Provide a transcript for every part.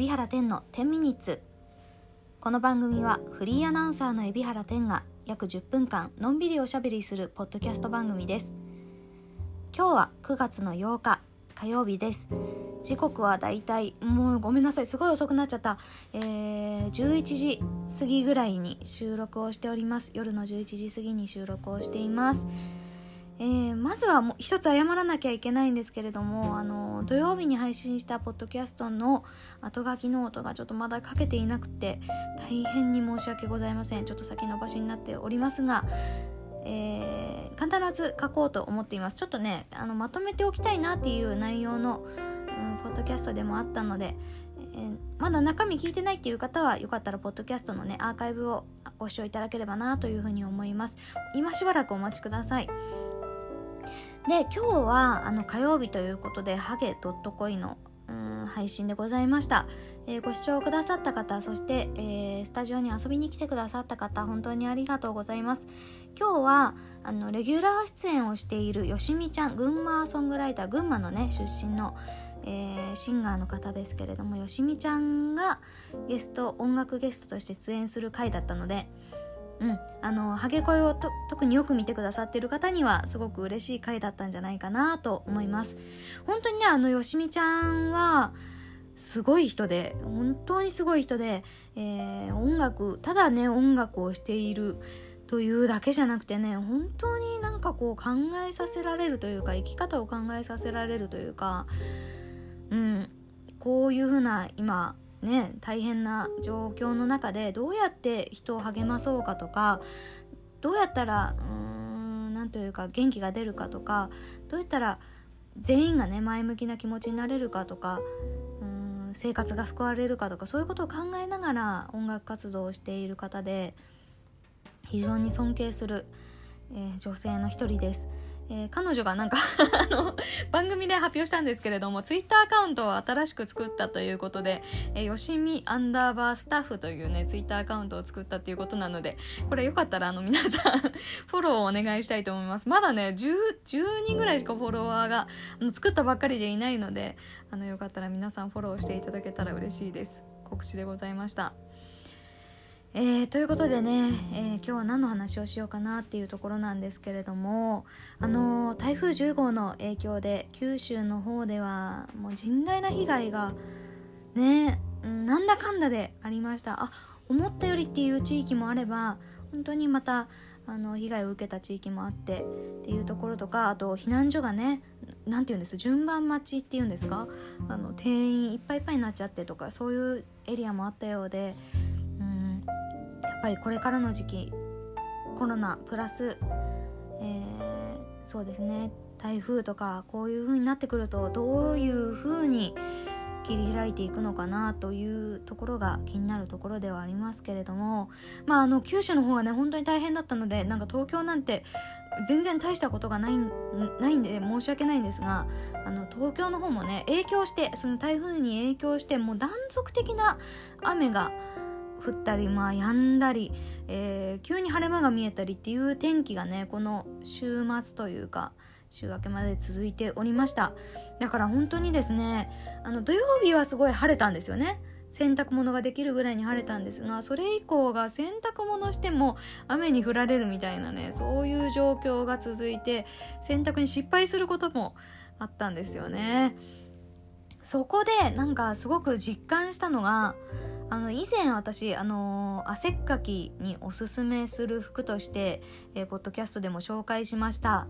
海老原天の10ミニッツ。この番組はフリーアナウンサーの海老原天が約10分間のんびりおしゃべりするポッドキャスト番組です。今日は9月の8日火曜日です。時刻はだいたいもうごめんなさい。すごい遅くなっちゃった、えー、11時過ぎぐらいに収録をしております。夜の11時過ぎに収録をしています。えー、まずはもう一つ謝らなきゃいけないんですけれどもあの土曜日に配信したポッドキャストの後書きノートがちょっとまだ書けていなくて大変に申し訳ございません。ちょっと先延ばしになっておりますが、えー、必ず書こうと思っています。ちょっとねあのまとめておきたいなっていう内容の、うん、ポッドキャストでもあったのでえー、まだ中身聞いてないっていう方はよかったらポッドキャストのねアーカイブをご視聴いただければなというふうに思います。今しばらくお待ちください。で今日はあの火曜日ということでハゲドットコイの配信でございました、えー、ご視聴くださった方そして、えー、スタジオに遊びに来てくださった方本当にありがとうございます。今日はあのレギュラー出演をしているよしみちゃん群馬ソングライター群馬のね出身のえー、シンガーの方ですけれどもよしみちゃんがゲスト音楽ゲストとして出演する回だったのでうん、あのハゲ声を特によく見てくださってる方にはすごく嬉しい回だったんじゃないかなと思います。本当にねあのよしみちゃんはすごい人で本当にすごい人で、えー、音楽ただね音楽をしているというだけじゃなくてね本当になんかこう考えさせられるというか生き方を考えさせられるというかうんこういうふうな今ね大変な状況の中でどうやって人を励まそうかとかどうやったらうーん何というか元気が出るかとかどうやったら全員がね前向きな気持ちになれるかとかうん生活が救われるかとかそういうことを考えながら音楽活動をしている方で非常に尊敬する、えー、女性の一人です。えー、彼女がなんか あの番組で発表したんですけれどもツイッターアカウントを新しく作ったということで、えー、よしみアンダーバースタッフというねツイッターアカウントを作ったということなのでこれよかったらあの皆さん フォローをお願いしたいと思います。まだね 10, 10人ぐらいしかフォロワーがあの作ったばっかりでいないのであのよかったら皆さんフォローしていただけたら嬉しいです。告知でございました。えー、ということでね、えー、今日は何の話をしようかなっていうところなんですけれどもあのー、台風10号の影響で九州の方ではもう甚大な被害がねなんだかんだでありました。あ思ったよりっていう地域もあれば本当にまたあの被害を受けた地域もあってっていうところとかあと避難所がね何て言うんです順番待ちっていうんですか？あの定員いっぱいいっぱいになっちゃってとかそういうエリアもあったようでぱりこれからの時期コロナプラス、えー、そうですね台風とかこういう風になってくるとどういう風に切り開いていくのかなというところが気になるところではありますけれどもまああの九州の方がね本当に大変だったのでなんか東京なんて全然大したことがないないんで申し訳ないんですがあの東京の方もね影響してその台風に影響してもう断続的な雨が降ったりまあ止んだり、えー、急に晴れ間が見えたりっていう天気がねこの週末というか週明けまで続いておりました。だから本当にですねあの土曜日はすごい晴れたんですよね。洗濯物ができるぐらいに晴れたんですがそれ以降が洗濯物しても雨に降られるみたいなねそういう状況が続いて洗濯に失敗することもあったんですよね。そこでなんかすごく実感したのがあの以前私あの汗っかきにおすすめする服として、えー、ポッドキャストでも紹介しました、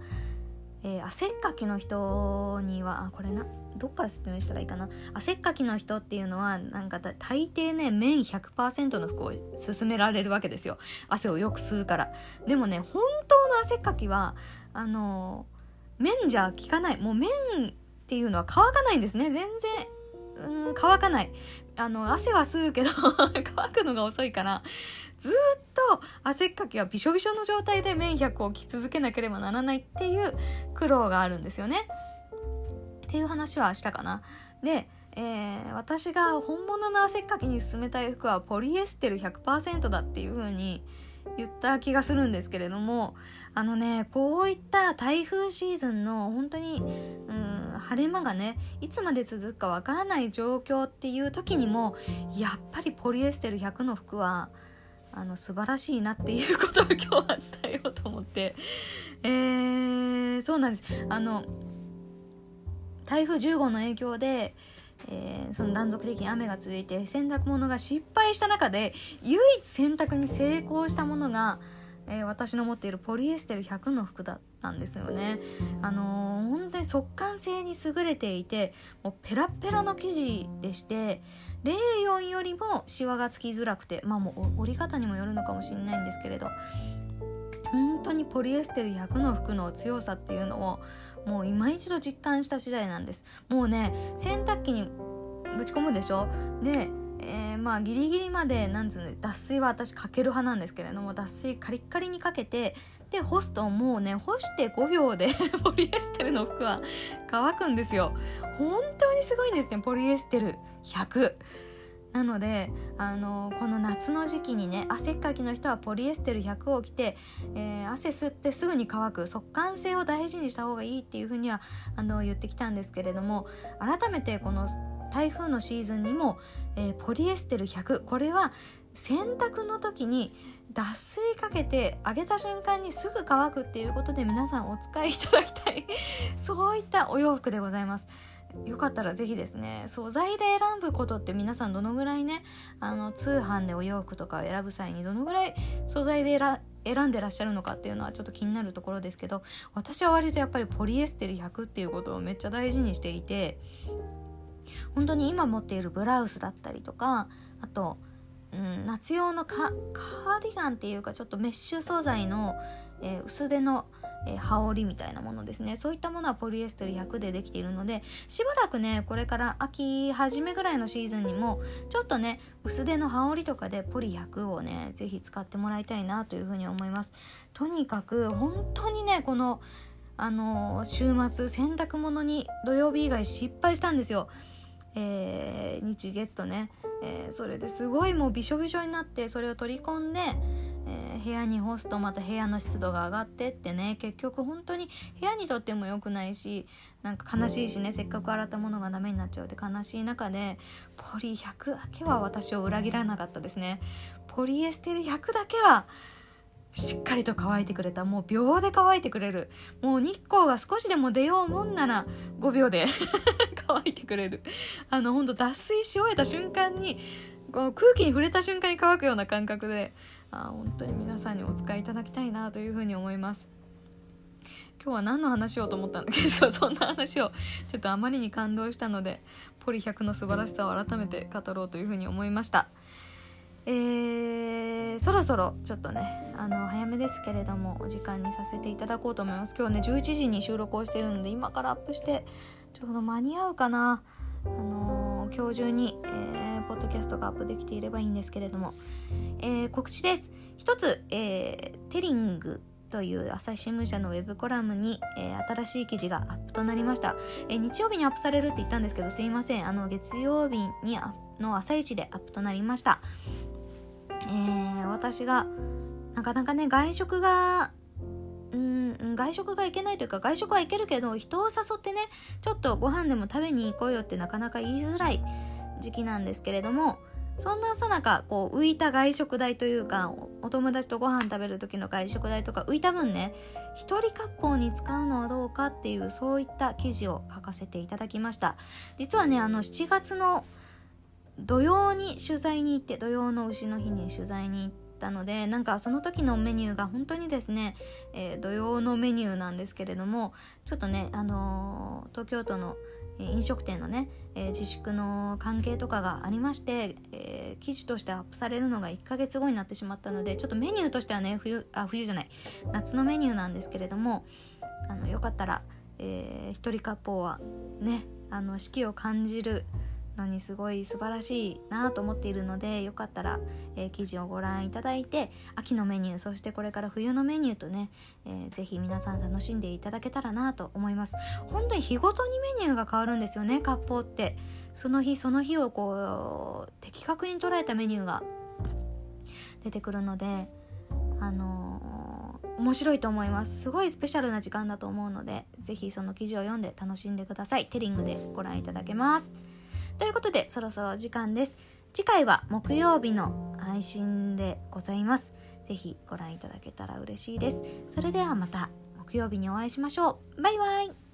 えー、汗っかきの人にはあこれなどっから説明したらいいかな。汗っかきの人っていうのはなんか大抵ね綿100%の服を勧められるわけですよ。汗をよく吸うから。でもね本当の汗っかきはあの綿じゃ効かない。もう綿っていうのは乾かないんですね。全然うん乾かないあの汗は吸うけど 乾くのが遅いからずっと汗っかきはびしょびしょの状態で綿100を着続けなければならないっていう苦労があるんですよね。っていう話はしたかな。で、えー、私が本物の汗っかきに勧めたい服はポリエステル100%だっていう風に言った気がするんですけれどもあのねこういった台風シーズンの本当に、うん、晴れ間がねいつまで続くかわからない状況っていう時にもやっぱりポリエステル100の服はあの素晴らしいなっていうことを今日は伝えようと思って、えー、そうなんです。あの台風10号の影響で、えー、その断続的に雨が続いて洗濯物が失敗した中で唯一洗濯に成功したものが、えー、私の持っているポリエステル100の服だったんですよね。あのー、本当に速乾性に優れていてもうペラペラの生地でしてレーヨンよりもシワがつきづらくてまあもう折り方にもよるのかもしれないんですけれど本当にポリエステル100の服の強さっていうのをもう今一度実感した次第なんですもうね洗濯機にぶち込むでしょ？でえー、まあギリギリまでなんつうの脱水は私かける派なんですけれども脱水カリッカリにかけてで干すともうね干して5秒で ポリエステルの服は乾くんですよ。本当にすごいんですねポリエステル。100なのであのこの夏の時期にね汗っかきの人はポリエステル100を着て、えー、汗吸ってすぐに乾く。速乾性を大事にした方がいいっていうふうにはあの言ってきたんですけれども改めてこの台風のシーズンにも、えー、ポリエステル100これは洗濯の時に脱水かけて揚げた瞬間にすぐ乾くっていうことで皆さんお使いいただきたい そういったお洋服でございます。よかったらぜひですね素材で選ぶことって皆さんどのぐらいねあの通販でお洋服とかを選ぶ際にどのぐらい素材で選んでらっしゃるのかっていうのはちょっと気になるところですけど私は割とやっぱりポリエステル100っていうことをめっちゃ大事にしていて本当に今持っているブラウスだったりとかあと、うん、夏用のカーディガンっていうかちょっとメッシュ素材の、えー、薄手のえー、羽織みたいなものですね。そういったものはポリエステル100でできているのでしばらくねこれから秋初めぐらいのシーズンにもちょっとね薄手の羽織とかでポリ100をね是非使ってもらいたいなというふうに思います。とにかく本当にねこのあの、週末洗濯物に土曜日以外失敗したんですよ。えー、日月とね、えー、それですごいもうびしょびしょになってそれを取り込んでえー、部屋に干すとまた部屋の湿度が上がってってね結局本当に部屋にとっても良くないしなんか悲しいしねせっかく洗ったものがダメになっちゃうって悲しい中でポリ100だけは私を裏切らなかったですね。ポリエステル100だけはしっかりと乾いてくれた。もう秒で乾いてくれる。もう日光が少しでも出ようもんなら5秒で。乾いてくれる。あのほんと脱水し終えた瞬間にこう空気に触れた瞬間に乾くような感覚であ本当に皆さんにお使いいただきたいなというふうに思います。今日は何の話をと思ったんだけどそんな話をちょっとあまりに感動したのでポリ100の素晴らしさを改めて語ろうというふうに思いました。えー、そろそろちょっとねあの早めですけれどもお時間にさせていただこうと思います。今日ね11時に収録をしているので今からアップしてちょうど間に合うかな。あのー、今日中に、えー、ポッドキャストがアップできていればいいんですけれども。えー、告知です。一つ、えー、テリングという朝日新聞社のウェブコラムに、えー、新しい記事がアップとなりました、えー、日曜日にアップされるって言ったんですけどすいません。あの月曜日にの朝一でアップとなりました、えー、私がなかなかね外食が外食がいけないというか外食はいけるけど人を誘ってねちょっとご飯でも食べに行こうよってなかなか言いづらい時期なんですけれどもそんなさなかこう浮いた外食代というかお友達とご飯食べる時の外食代とか浮いた分ね一人割烹に使うのはどうかっていうそういった記事を書かせていただきました。実はねあの7月の土曜に取材に行って土曜の牛の日に取材に行っったのでなんかその時のメニューが本当にですね、えー、土曜のメニューなんですけれどもちょっとねあのー、東京都の飲食店のね、えー、自粛の関係とかがありまして、えー、記事としてアップされるのが1ヶ月後になってしまったのでちょっとメニューとしてはね冬あ冬じゃない夏のメニューなんですけれどもあのよかったら、えー、一人割烹はねあの四季を感じるのにすごい素晴らしいなと思っているのでよかったら、えー、記事をご覧いただいて秋のメニューそしてこれから冬のメニューとね、えー、ぜひ皆さん楽しんでいただけたらなと思います。本当に日ごとにメニューが変わるんですよね割烹って。その日その日をこう的確に捉えたメニューが出てくるのであのー面白いと思います。すごいスペシャルな時間だと思うので是非その記事を読んで楽しんでください。テリングでご覧いただけます。ということでそろそろ時間です。次回は木曜日の配信でございます。是非ご覧いただけたら嬉しいです。それではまた木曜日にお会いしましょう。バイバイ。